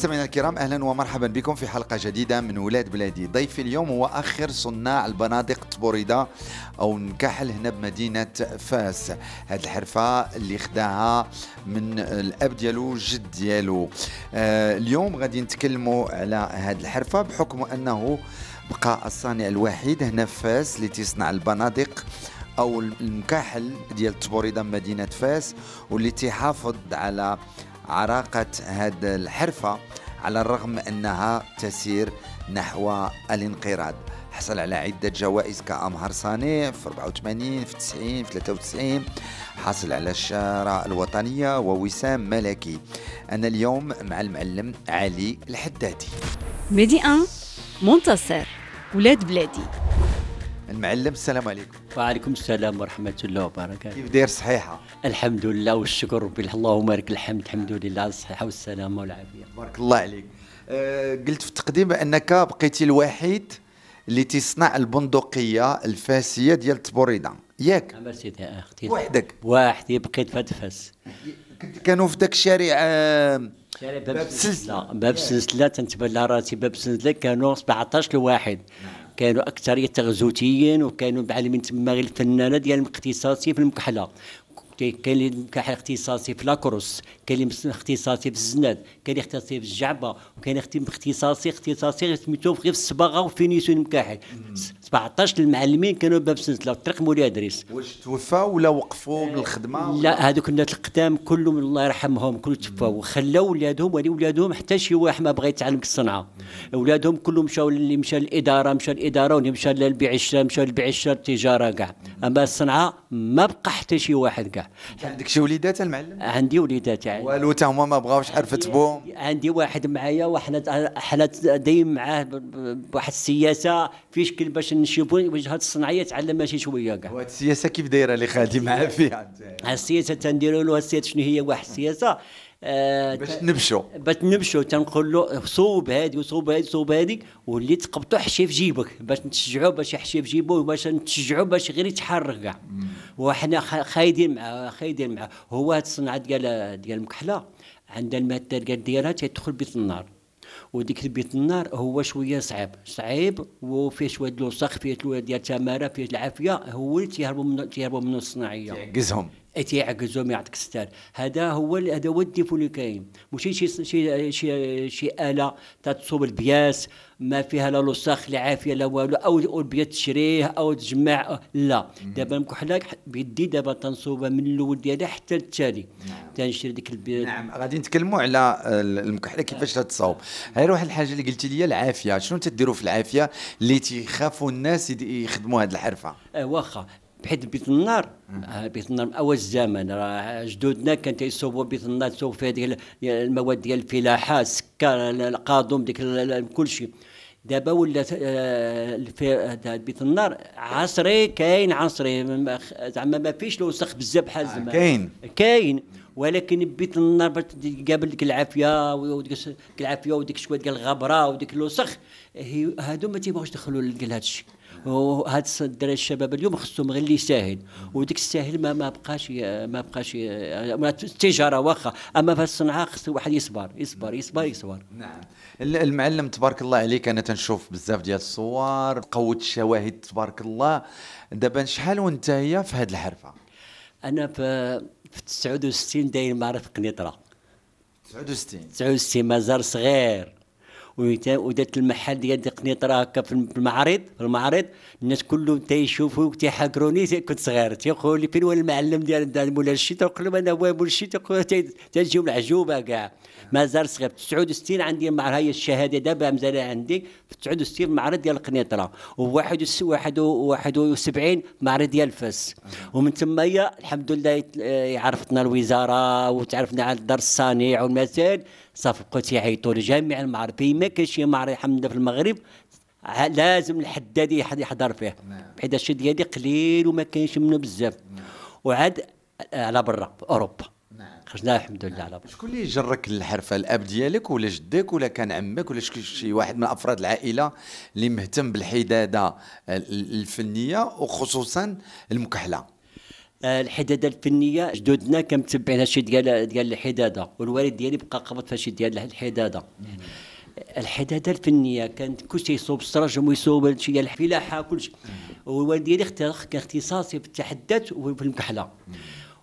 مستمعينا الكرام أهلا ومرحبا بكم في حلقة جديدة من ولاد بلادي. ضيفي اليوم هو آخر صناع البنادق تبوريدا أو نكاحل هنا بمدينة فاس. هذه الحرفة اللي خداها من الأب ديالو جد ديالو. آه اليوم غادي نتكلموا على هذه الحرفة بحكم أنه بقى الصانع الوحيد هنا في فاس اللي تيصنع البنادق أو المكاحل ديال تبوريدا مدينة فاس واللي تيحافظ على عراقة هذه الحرفة على الرغم أنها تسير نحو الانقراض. حصل على عدة جوائز كأمهر صانع في 84 في 90 في 93 حصل على الشارة الوطنية ووسام ملكي. أنا اليوم مع المعلم علي الحدادي. ميدي 1 منتصر ولاد بلادي. المعلم السلام عليكم. وعليكم السلام ورحمة الله وبركاته. كيف داير صحيحة؟ الحمد لله والشكر ربي اللهم لك الحمد الحمد لله على الصحة والسلامة والعافية. بارك الله عليك. أه قلت في التقديم أنك بقيتي الوحيد اللي تصنع البندقية الفاسية ديال تبوريدا ياك؟ سيدي أختي. وحدك. وحدي بقيت فتفس كنت كانوا في ذاك الشارع شارع باب. سلسلة. باب سلسلة تنتبه راسي باب سلسلة كانوا 17 لواحد. كانوا أكثرية تغزوتيين وكانوا معلمين تما غير الفنانة ديال الاختصاصي في المكحلة. كاين اللي مكحل اختصاصي في لاكروس كاين اللي اختصاصي في الزناد كاين اللي اختصاصي في الجعبة وكاين اللي اختصاصي اختصاصي سميتو غير في الصباغة وفينيسيون المكاحل 17 المعلمين كانوا باب سلسله الطريق مولاي أدريس. واش توفاو ولا وقفوا من الخدمه لا هذوك الناس القدام كلهم الله يرحمهم كل تفاو. وخلاو ولادهم ولي ولادهم حتى شي واحد ما بغى يتعلم الصنعة. ولادهم كلهم مشاو اللي مشى للإدارة مشى للإدارة واللي مشى للبيع الشراء مشى للبيع الشراء التجارة كاع. أما الصنعة ما بقى حتى شي واحد كاع. عندك شي وليدات المعلم عندي وليدات يعني والو تا هما ما بغاوش حرفة بوم عندي واحد معايا وحنا حنا دايم معاه بواحد السياسة في شكل باش نشوفوا وجهة الصناعية تعلمها شي شوية كاع. وهاد السياسة كيف دايرة اللي خادي معاه فيها؟ السياسة تنديروا له السياسة شنو هي؟ واحد السياسة آه باش نبشوا باش نمشوا تنقول له صوب هادي وصوب هادي صوب هادي واللي تقبطو حشي في جيبك باش نتشجعوا باش يحشي في جيبه وباش نتشجعوا باش غير يتحرك كاع. وحنا خايدين معاه خايدين معاه. هو هاد الصنعه ديال ديال المكحلة عندها المادة ديال ديالها تدخل بيت النار. وديك البيت النار هو شوية صعيب صعيب وفيه شوية الوسخ فيه شوية ديال التماره فيه العافية هو اللي تيهربوا منه تيهربوا منه الصناعية. يعقزهم تيعقزهم يعطيك الستار هذا هو هذا هو ال défaut اللي كاين ماشي شي شي شي شي آلة تتصوب ال pièce ما فيها لا لوسخ لا عافية لا والو أو ال pièce تشريه أو تجمع لا. دابا المكحله بيدي دابا تنصوبها من الأول ديالها حتى التالي. تنشري ديك البياس نعم. غادي نتكلموا على المكحله كيفاش تتصاوب غير واحد الحاجة اللي قلتي لي العافية. شنو تديروا في العافية اللي تيخافوا الناس يخدموا هذه الحرفة؟ آه واخا. بحيث بيت النار. آه بيت النار من أول الزمن. راه جدودنا كان تيصوبوا بيت النار تصوب فيها ديك ال- المواد ديال الفلاحة السكر القاضم ديك كل شيء دابا ولات آه، بيت النار عصري كاين عصري. ما- زعما ما فيش الوسخ بزاف بحال زمان. كاين. كاين. ولكن بيت النار باش تقابل ديك العافية وديك العافية وديك شوية ديال الغبرة وديك الوسخ هادو ما تيبغوش يدخلوا لهذا الشيء. وهاد الدراري الشباب اليوم خصهم غير اللي يساهل. وديك الساهل ما ما بقاش ما بقاش التجارة واخا أما في الصنعة خص الواحد يصبر يصبر يصبر يصبر. نعم. ال- المعلم تبارك الله عليك. أنا تنشوف بزاف ديال الصور قوة الشواهد تبارك الله. دابا شحال وأنت هي في هذه الحرفة؟ أنا في في 69 داير معرض قنيطرة. 69 69 مازال صغير. ودات المحل ديال قنيطره هكا في المعرض في المعرض الناس كلهم تيشوفوا تيحاكروني تي- كنت صغير. تيقولوا لي فين هو المعلم ديال ديال مولاي الشي تنقول لهم أنا هو مولاي الشي تيقولوا تي- تنجيو العجوبة كاع. مازال صغير. في 69 عندي مع هي الشهادة. دابا مازال عندي. في 69 معرض ديال القنيطره و71 71 معرض ديال فاس ومن هي الحمد لله آه، عرفتنا الوزارة وتعرفنا على دار الصانع والمثال صافي بقاو تيعيطوا لجميع المعارضين ما كاين شي معرض الحمد في المغرب لازم الحدادي يحض- يحضر فيه. بحيث الشيء ديالي قليل وما كاينش منه بزاف. وعاد على برا في اوروبا خرجنا الحمد لله على بركة. شكون اللي جرك الحرفة؟ الأب ديالك ولا جدك ولا كان عمك ولا شي واحد من أفراد العائلة اللي مهتم بالحدادة ال- الفنية وخصوصا المكحلة؟ الحداده الفنيه جدودنا كانوا متبعين هادشي ديال ديال الحداده والوالد ديالي بقى قبض في هادشي ديال الحداده. الحداده الفنيه كانت كلشي يصوب السرجم ويصوب هادشي ديال الفلاحه كلشي والوالد ديالي كان اختصاصي في التحدات وفي المكحله.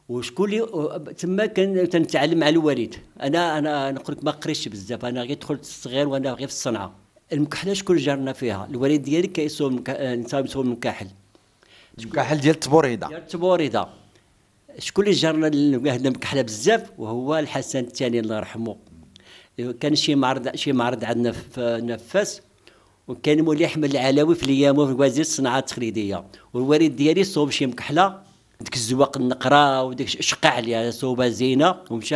وشكون اللي تما كان تنتعلم مع الوالد. أنا أنا نقول لك ما قريتش بزاف. أنا غير دخلت الصغير وأنا غير في الصنعة. المكحله شكون جارنا فيها؟ الوالد ديالي كيصوب انسان يصوب المكاحل المكحل ديال التبوريده ديال التبوريده شكون اللي جرنا المكحله بزاف؟ وهو الحسن الثاني الله يرحمه. كان شي معرض شي معرض عندنا في نفاس وكان مولي احمد العلاوي في الأيام في وزير الصناعة التقليدية. والوالد ديالي صوب شي مكحلة ديك الزواق النقرة وديك شقع عليها صوبها زينة ومشى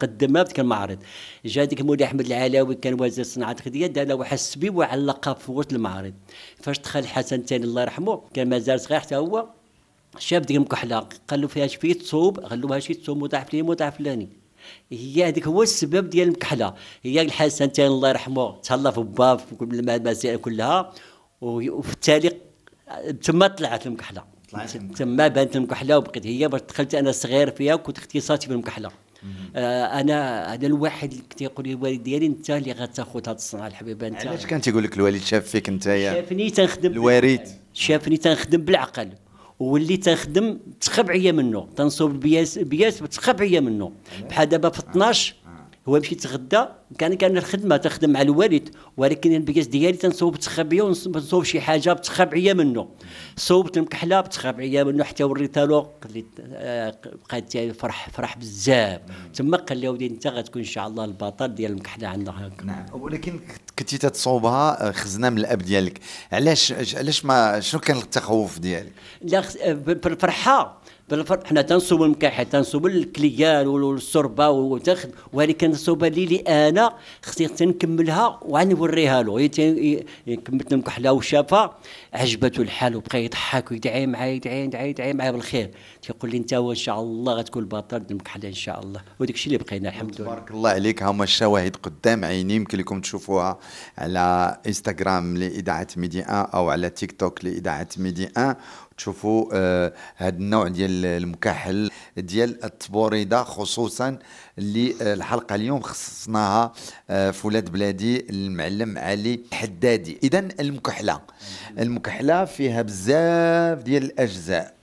قدمها في المعرض جا ديك مولي أحمد العلاوي كان وزير الصناعه التقليديه دار له واحد السبيب وعلقها في وسط المعرض فاش دخل الحسن الثاني الله يرحمه كان مازال صغير حتى هو شاف ديك المكحلة قال له فيها شوية تصوب؟ قال له هادشي تصوب متاع فلاني متاع فلاني هي هذيك هو السبب ديال المكحلة. هي الحسن الثاني الله يرحمه تهلا في با في كل الم- المسائل كلها وفي التالي تما طلعت المكحلة. طلعت المكحلة. تما بانت المكحلة وبقيت هي باش دخلت أنا صغير فيها وكنت اختصاصي في المكحله آه أنا هذا الواحد اللي كنت يقول لي الوالد ديالي أنت اللي غتاخذ هذه الصنعة الحبيبة انت علاش كان تيقول لك الوالد شاف فيك أنت يا شافني تنخدم. بالعقل. شافني تنخدم بالعقل. واللي تنخدم تخبعيه منه. تنصوب البياس بياس تخبعيه منه. بحال دابا في 12 هو مشي تغدى كان كان الخدمة تخدم مع الوالد ولكن البياس ديالي تنصوب تخبيه ونصوب شي حاجة بتخبعيه منه. صوبت المكحلة بتخبعيه منه حتى وريتها له قال لي آه، بقيت فرح فرح بزاف. تما قال لي ودي أنت غتكون إن شاء الله البطل ديال المكحلة عندنا. هكا نعم. ولكن كنتي تتصوبها آه، خزنة من الأب ديالك. علاش علاش ما شنو كان التخوف ديالك؟ لا خس- بالفرحة. بالفرح حنا تنصوب المكاحل تنصوب الكليان والصربة وتاخذ ولكن الصوبه لي لي أنا خصني تنكملها وغنوريها له. كملت المكحله وشافها عجبته الحال وبقى يضحك ويدعي معايا يدعي يدعي يدعي معايا بالخير. تيقول لي أنت إن شاء الله غتكون بطل المكحلة إن شاء الله. وداك الشيء اللي بقينا الحمد لله. تبارك الله عليك. هما الشواهد قدام عيني يمكن لكم تشوفوها على إنستغرام لإذاعة ميدي 1 أو على تيك توك لإذاعة ميدي 1 تشوفوا آه هذا النوع ديال المكحل ديال التبوريدة خصوصا اللي آه الحلقة اليوم خصصناها آه في ولاد بلادي المعلم علي حدادي. اذا المكحلة المكحلة فيها بزاف ديال الأجزاء.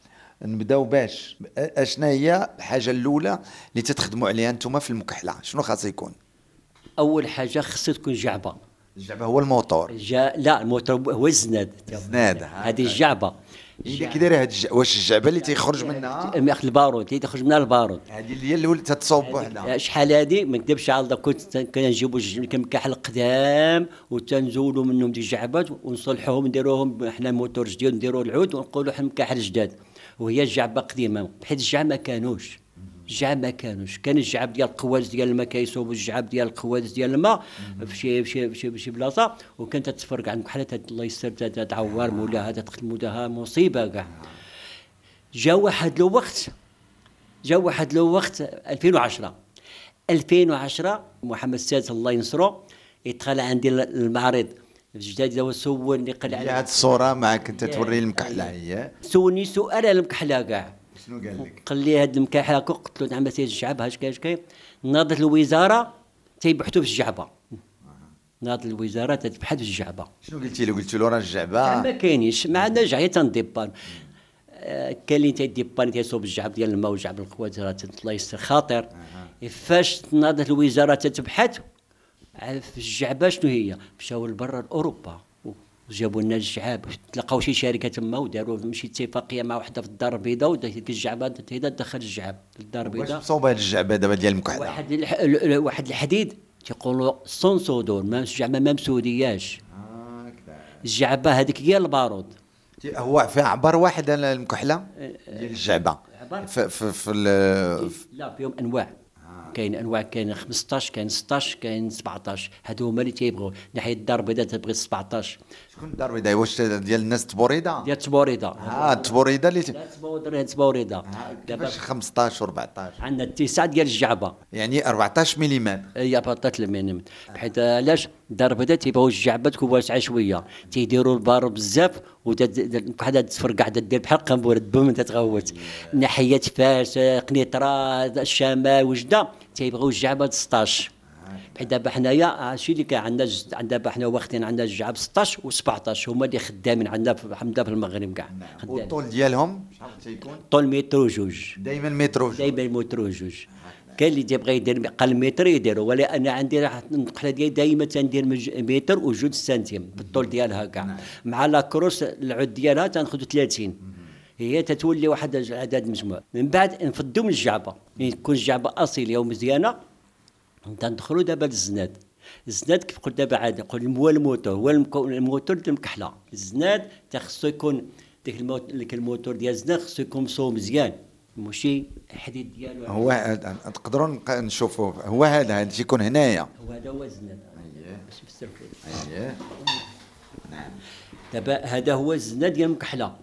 نبداو باش. أشنا هي الحاجة الأولى اللي تتخدموا عليها أنتم في المكحلة؟ شنو خاص يكون؟ أول حاجة خصها تكون جعبة. الجعبة هو الموتور. جا لا الموتور هو الزناد. الزناد، هذه الجعبة. اللي كي دايرة هاد الج... واش الجعبة اللي تيخرج منها؟ ياخذ البارود اللي تخرج منها البارود. هذه اللي هي الاولى تتصوب بوحدها شحال هذه ما نكذبش على كنت كنجيبوا كمكاحل قدام وتنزولوا منهم دي الجعبات ونصلحوهم نديروهم حنا موتور جديد نديروا العود ونقولوا حنا مكاحل جداد وهي الجعبة قديمة بحيث الجعب ما كانوش. الجعب ما كانوش. كان الجعب ديال القواز ديال الماء كيصوبوا الجعب ديال القواز ديال الماء في شي في شي في شي, في شي بلاصة وكانت تتفرق عن كحله الله يستر تعور مولاها تدخل مولاها مصيبة كاع. جا واحد الوقت جا واحد له وقت 2010 2010 محمد السادس الله ينصره يدخل عندي المعرض الجداد هو سولني قال هاد على الصورة معك أنت توري المكحلة هي. سولني سؤال على المكحلة كاع. شنو قال لك؟ قال لي هاد المكحله هاكا قلت له نعم سيد الشعب هاش كاش كاي ناضت الوزارة تيبحثوا في الجعبه ناضت الوزارة تتبحث في الجعبه شنو قلتي له؟ قلت له راه ما الجعبه كاينيش ما عندناش جاي تنديبان آه، كاين اللي تيديبان تيصوب الجعب ديال الماء وجعب القوات راه الله يستر خاطر فاش ناضت الوزارة تتبحث في الجعبه شنو هي؟ مشاو لبرا لأوروبا. وجابوا لنا الجعاب تلقاو شي شركة تما وداروا مشي اتفاقية مع وحدة في الدار البيضاء وديك الجعبة دخل الجعب للدار واش البيضاء. مصوبه هاد الجعبة دابا ديال المكحله واحد الح... ال- ال- واحد الحديد تيقولوا صنصودون ما الجعبه ما مسودياش. الجعبة هذيك هي البارود. هو في عبر واحد المكحلة ديال الجعبة؟ في في, في ال- لا فيهم أنواع. كاين أنواع كاين 15 كاين 16 كاين 17 هادو هما اللي تيبغوا ناحية الدار البيضاء تبغي 17 شكون الدار البيضاء؟ واش ديال الناس تبوريدة؟ ديال تبوريدة. آه تبوريدة اللي لا تبوريدة دابا كيفاش 15 و 14 عندنا التسعة ديال الجعبة. يعني 14 ملم هي بطات ال minimum حيت علاش الدار البيضاء تيبغيو الجعبه تكون واسعه شوية تيديروا البارود بزاف وحدا تفرقع دير بحال قنبولة بوم تتغوت ناحية فاس قنيطرة الشمال وجدة تيبغيو الجعبه 16 بحيث دابا حنايا هادشي اللي كاين عندنا دابا حنا واخدين عندنا الجعب 16 و17 هما اللي خدامين عندنا في عندنا في المغرب كاع. خدامين. والطول ديالهم شحال تيكون؟ طول متر وجوج. دائما متر وجوج. دائما متر وجوج. كاين اللي تيبغي يدير قل متر يديرو ولا أنا عندي راح النقله ديالي دائما تندير متر وجوج سنتيم بالطول ديالها كاع. مع لاكروس العود ديالها تناخذ 30 هي تتولي واحد العدد مجموع. من بعد نفدو من الجعبة. يعني تكون الجعبة أصيلة ومزيانة تندخلوا دابا للزناد. الزناد كيف قلت دابا عاد نقول هو الموتور هو الموتور ديال المكحلة. الزناد خصو يكون ديك الموت- ديك الموتور ديال الزناد خصو يكون مصوب مزيان. ماشي الحديد ديالو هو تقدروا نشوفوا هو هذا هذا تيكون هنايا. هو الزناد. ماشي في السيركل أييه. دابا هذا هو الزناد ديال المكحله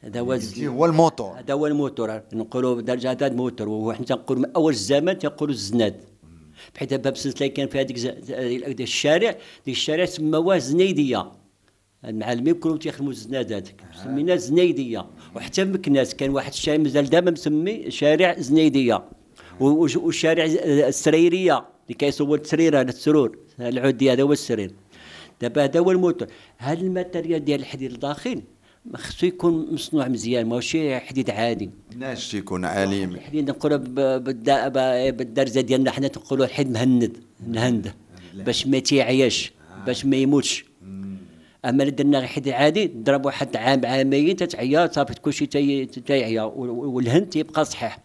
هذا هو هو الموتور. هذا هو الموتور. نقولوا درجة هذا الموتور. وحنا تنقولوا من أول الزمان تنقولوا الزناد. بحيث دابا بسلسله كان في هذيك الشارع. ديك الشارع سماوها زنيدية. المعلمين كلهم تيخدموا الزنادات سميناه زنيديه وحتى في مكناس كان واحد الشارع مازال دابا مسمي شارع زنيديه وش- والشارع ز- السريرية. اللي كيصور السرير هذا السرور. العود هذا هو السرير. دابا هذا هو الموتور. هذا الماتيريال ديال الحديد الداخل خصو يكون مصنوع مزيان ماشي حديد عادي. ناش تيكون عالي الحديد نقولوا بالدرجة ديالنا حنا تنقولوا الحديد مهند. مهند. باش ما تيعياش باش ما يموتش. أما اللي درنا غير حديد عادي ضرب واحد عام عامين تتعيا صافي كلشي تي- تيعيا وال- والهند تيبقى صحيح.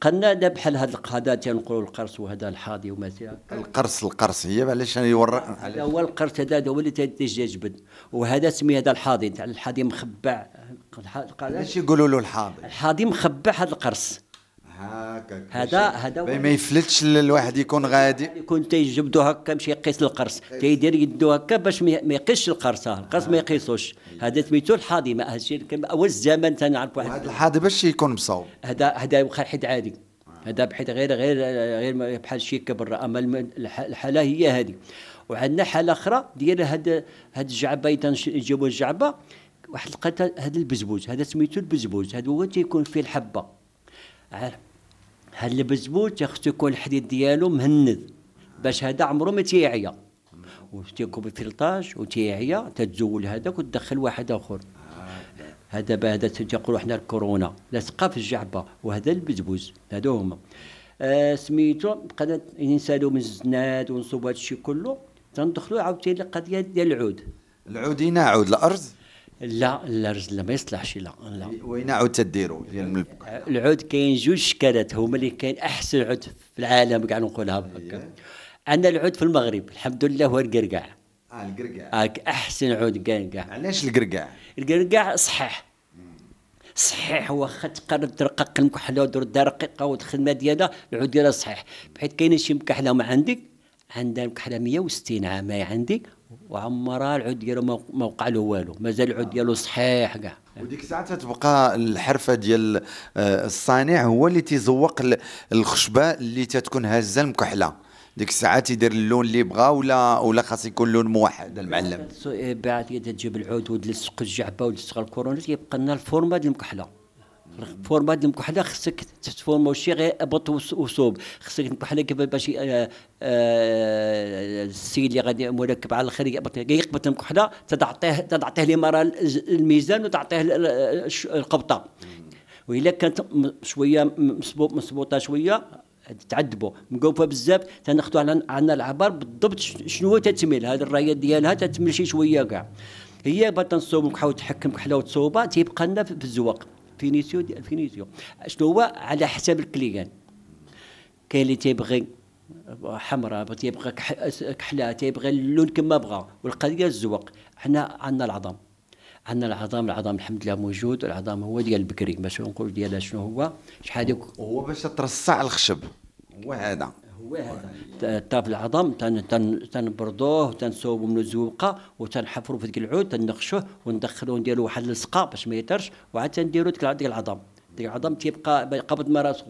بقى دابا بحال هذا هذا تنقولوا القرص وهذا الحاضي وما القرص القرص هي علاش يورق؟ هذا هو القرص هذا هو اللي تيجي يجبد وهذا سمي هذا الحاضي تاع الحاضي مخبع. علاش يقولوا له الحاضر الحاضي مخبع هذا القرص. هكاك هذا هذا هو باش ما يفلتش الواحد يكون غادي. يكون تيجبدو هكا مشي يقيس القرص. تيدير يدو هكا باش ما يقيسش القرص. ها، القرص ما يقيسوش. هذا سميتو الحاضي. ما هادشي كان اول الزمن تنعرف واحد. وهذا الحاضر باش يكون مصوب. هذا هذا واخا حيد عادي. هذا بحيث غير غير غير بحال شي كبر. أما الحالة هي هذه. وعندنا حالة أخرى ديال هاد هاد الجعبة. يجيبوا الجعبة واحد لقيت هذا البزبوز. هذا سميتو البزبوز. هذا هو تيكون فيه الحبة. هاد البزبوز خصو يكون الحديد ديالو مهند باش هذا عمره ما تيعيا. وتيكون ب filetage وتيعيا تتزول هذاك وتدخل واحد آخر. هذا با- هذا تيقولوا حنا الكورونا. لاصقه في الجعبة. وهذا البزبوز. هذو هما. آه سميتو بقينا نسالو من الزناد ونصوب هذا الشيء كله تندخلوا عاوتاني القضية ديال العود. العود ينعود الارز لا لا لا ما يصلحش لا لا. وينعود تديروا ديال الملك العود كاين جوج شكالات هما اللي كاين أحسن عود في العالم كاع نقولها هكا. عندنا العود في المغرب الحمد لله هو القرقاع. آه القرقاع. أحسن عود كاع علاش القرقاع؟ القرقاع صحيح. صحيح واخا تقرب ترقق المكحلة ودير الدار رقيقة والخدمة ديالها العود ديالها صحيح. بحيث كاينة شي مكحلة ما عندك عندها مكحلة 160 عام هي عندك وعمرها العود ديالو ما وقع له والو. مازال العود ديالو صحيح كاع. وديك الساعة تتبقى الحرفة ديال آه، الصانع هو اللي تيزوق ال- الخشبة اللي تتكون هازه المكحلة. ديك الساعة تيدير اللون اللي بغا ولا ولا خاص يكون لون موحد المعلم. بعد إذا تجيب العود وتلصق الجعبة وتلصق الكورونا يبقى لنا الفورما ديال المكحلة. الفورما ديال المكحله خصك تتفورما شي غير ابط وصوب خصك المكحله كيف باش السيد اللي غادي مركب على الخير يقبط يقبط المكحله تتعطيه تتعطيه لمرة الميزان وتعطيه القبطه والا كانت شوية م- مسبو- مسبوطه شوية تعذبوا مقوفه بزاف تناخذوا على عندنا العبار بالضبط شنو هو تتميل هذه الرايه ديالها تتميل شي شوية كاع هي بغات تنصوب وحاول تحكم كحله وتصوبها تيبقى لنا في الزواق finition finition. شنو هو؟ على حساب ال client كاين اللي تيبغي حمراء تيبغى كح- كحله تيبغي اللون كما بغى والقضية الزواق. حنا عندنا العظام. عندنا العظام العظام الحمد لله موجود. العظام هو ديال البكري. باش نقول ديال شنو هو؟ شحال هو باش ترصع الخشب. هو هذا. هو هذا الطرف العظم تن تن تنبردوه وتنصوبوا منه الزوقه وتنحفروا في ذيك العود تنقشوه وندخلوه نديروا واحد السقا باش ما يطرش وعاد تنديروا ديك ديك العظم. ديك العظم تيبقى قبض ما راسه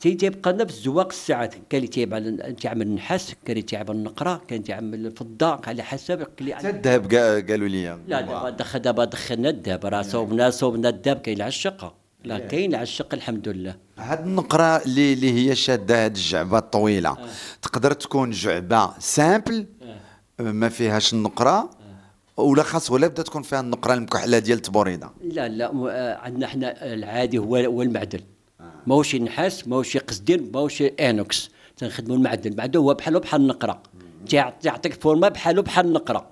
تي تيبقى نفس زواق الساعات. كان اللي تيعمل تعمل النحاس كان اللي تعمل النقرة كان تعمل الفضة على حسب حتى الذهب قا- قالوا لي. لا دابا دخل دابا دخلنا الذهب راه صوبنا صوبنا الذهب كاين على الشقه لا كاين على الشقه الحمد لله. هاد النقرة اللي اللي هي شادة هاد الجعبة الطويلة. تقدر تكون جعبة simple ما فيهاش النقرة ولا خاص ولا بدا تكون فيها النقرة المكحلة ديال تبوريدة؟ لا لا آه، عندنا إحنا العادي هو هو المعدن. ماهوش نحاس ماهوش قصدير ماهوش inox تنخدموا المعدن. المعدن هو بحاله بحال النقرة. تيع- تعطيك فورما بحاله بحال النقرة.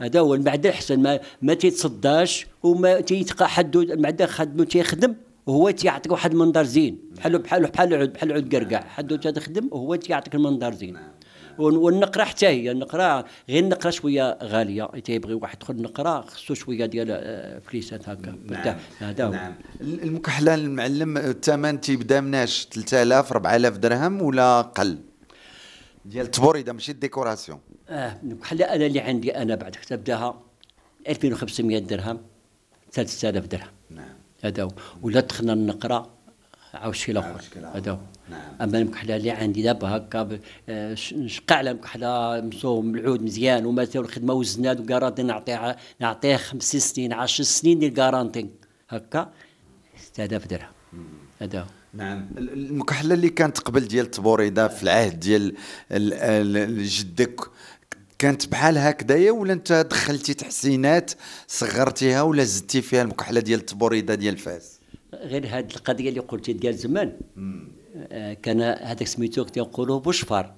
هذا هو المعدن احسن ما ما تيتصداش وما تيتقى حد المعدن خدمه تيخدم وهو تيعطيك واحد المنظر زين. بحال بحال بحال العود بحال العود قرقع حد تخدم وهو تيعطيك المنظر زين. ون- والنقرة حتى هي. النقرة غير النقرة شوية غالية. تيبغي واحد يدخل النقرة خصو شوية ديال آه، فليسات هكا. مرتاح. هذا هو. المكحلة المعلم الثمن تيبدا مناش 3000 4000 درهم ولا قل؟ ديال تبوريدة ماشي ال décoration آه بحال أنا اللي عندي أنا بعد تبداها 2500 درهم 3000 درهم. نعم. هذا هو. ولا دخلنا النقره عاود شي الآخر هذا هو. أما المكحلة اللي عندي دابا هكا آه، نشقى على المكحلة مصوم العود مزيان وما تاو الخدمة وزناد و garantie نعطيه نعطيه خمس سنين 10 سنين ديال garantie هكا 6000 درهم. هذا هو. نعم. ال- المكحلة اللي كانت قبل ديال تبوريده في العهد ديال ال- ال- جدك كانت بحال هكذايا ولا انت دخلتي تحسينات صغرتيها ولا زدتي فيها المكحله ديال تبوريده ديال فاس غير هاد القضية اللي قلتي ديال زمان. آه، كان هذاك سميتو تيقولوا بوشفار.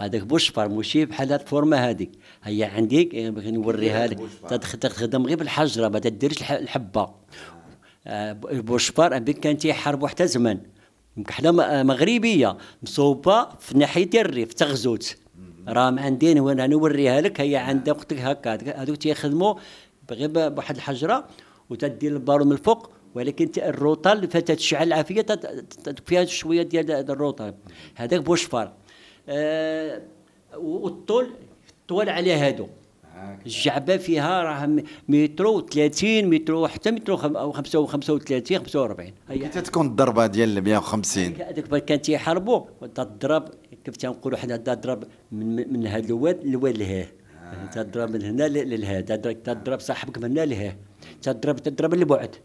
هذاك بوشفار ماشي بحال هاد الفورمة هذيك هي عندك آه، بغي نوريها لك. تخدم غير بالحجرة ما تديرش الح- الحبة. آه، بوشفار كان تيحاربوا حتى زمان. مكحله آه، مغربية مصوبة في ناحية الريف تغزوت. راه عندي وأنا نوريها لك هي عند أختك هكا. هذوك- تيخدموا غير بواحد الحجرة وتدير البارو من الفوق ولكن ت- الروطه اللي تشعل عافيه تت- تت- فيها شوية ديال الروطه هذاك بوشفار. آه والطول طول على هادو. الجعبة فيها راه مترو 30 مترو حتى مترو خم- أو 35 45 هي تكون الضربة ديال 150 هذاك كان تيحاربوا تضرب كيف تنقولوا حنا تضرب من من هذا الواد لواد لهيه تضرب من هنا ل- للها تضرب صاحبك من هنا لهيه تضرب تضرب للبعد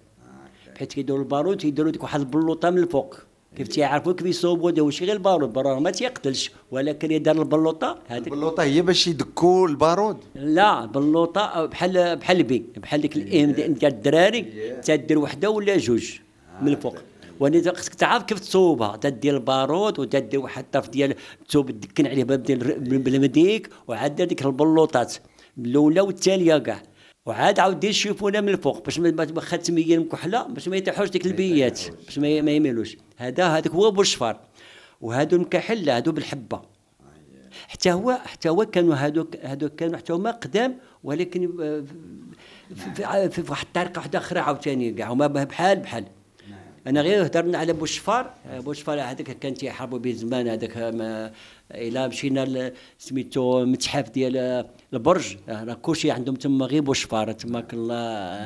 حيت كيديروا البارود تيديروا ديك واحد البلوطة من الفوق. كيف تيعرفوا كيف يصوبوا ماشي غير البارود؟ برا ما تيقتلش ولكن يدار البلوطة هذيك البلوطة هي باش يدكوا البارود. لا بلوطه بحال بحال بي بحال ديك الام ديال الدراري تدير وحدة ولا جوج من الفوق. وأنا خصك تعرف كيف تصوبها تدير البارود وتدير واحد الطرف ديال تصوب تدكن عليه بالمديك وعاد ديك البلوطات الأولى والثانيه كاع. وعاد عاود دير الشيفونه من الفوق باش ما ختميه المكحله باش ما يطيحوش ديك البيات باش ما يميلوش. هذا هذاك هو بوشفار وهادو المكحل لا هادو بالحبة. حتى هو حتى هو كانوا هذوك هذوك كانوا حتى هما قدام ولكن في, في, في, في واحد الطريقة واحدة أخرى عاوتاني كاع هما بحال بحال. أنا غير هضرنا على بوشفار بوشفار هذاك كان تيحاربوا به زمان هذاك إلى مشينا سميتو متحف ديال البرج. آه، راه كلشي عندهم تما غير بوشفار تماك الله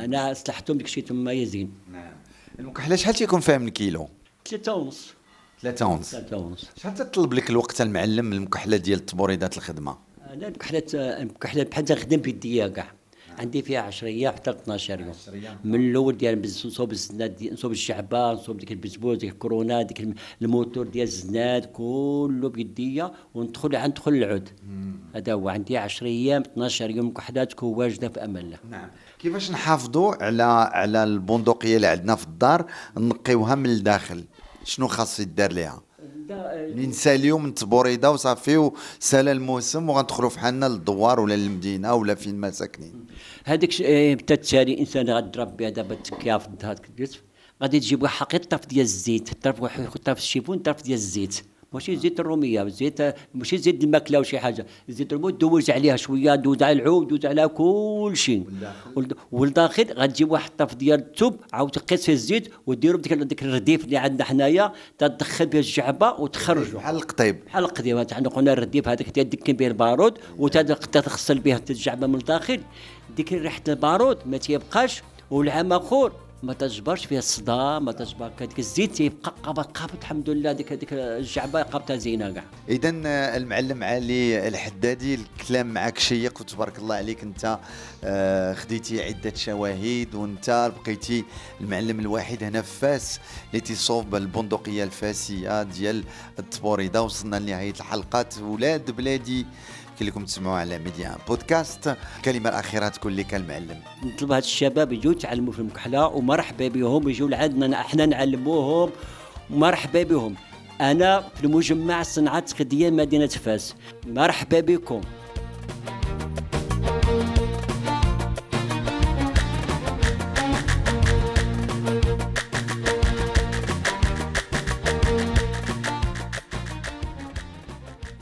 أنا صلحتهم داك الشيء تما يزين نعم. المكحله شحال تيكون فيها من كيلو؟ ثلاثة ونص. ثلاثة ونص. ثلاثة ونص. شحال تطلب لك الوقت المعلم المكحلة ديال تبوريدات الخدمة؟ أنا المكحلات المكحلات بحال تخدم بيديا كاع عندي فيها 10 أيام حتى 12 يوم من الأول ديال بز- نصوب الزناد نصوب الشعبه نصوب ديك البزبوز ديك الكورونا ديك الم- الموتور ديال الزناد كله بيديا وندخل عند ندخل العود هذا هو عندي 10 أيام 12 يوم تكون واجدة في أمان الله نعم. كيفاش نحافظوا على على البندقية اللي عندنا في الدار نقيوها من الداخل؟ شنو خاص يدار ليها؟ اللي نساليو من تبوريده وصافي وسال الموسم وغندخلوا في حالنا للدوار ولا للمدينة ولا فين ما ساكنين. هذاك إيه، حتى التالي إنسان غضرب بها دابا التكيا في الدهر غادي تجيب واحد حقيقة طرف ديال الزيت طرف واحد طرف ال chiffon طرف ديال الزيت. ماشي زيت الرومية زيت ماشي زيت الماكلة وشي حاجة. زيت الرومية دوز عليها شوية دوز على العود دوز على كل شيء والداخل. غتجيب واحد الطرف ديال الثوب عاود تقيس فيه الزيت وديرو بديك ديك الرديف اللي عندنا حنايا تدخل به الجعبة وتخرجوا بحال القطيب. بحال القديمه تاع قلنا الرديف هذاك تدكن به البارود وتغسل به الجعبة من الداخل. ديك ريحة البارود ما تيبقاش والعام آخر ما تجبرش فيها الصدى ما تجبر هذيك الزيت تيبقى قابض قابض الحمد لله ديك هذيك الجعبة قابتها زينة كاع. اذا المعلم علي الحدادي الكلام معك شيق وتبارك الله عليك أنت آه، خديتي عدة شواهد وأنت بقيتي المعلم الوحيد هنا في فاس اللي تيصوب البندقية الفاسية ديال التبوريدة وصلنا لنهاية الحلقات ولاد بلادي لكم تسمعوا على ميديا بودكاست. الكلمة الأخيرة تكون لك المعلم. نطلب هاد الشباب يجوا يتعلموا في المكحله ومرحبا بهم يجوا لعندنا إحنا نعلموهم مرحبا بهم. أنا في المجمع صناعه خديه مدينة فاس. مرحبا بكم.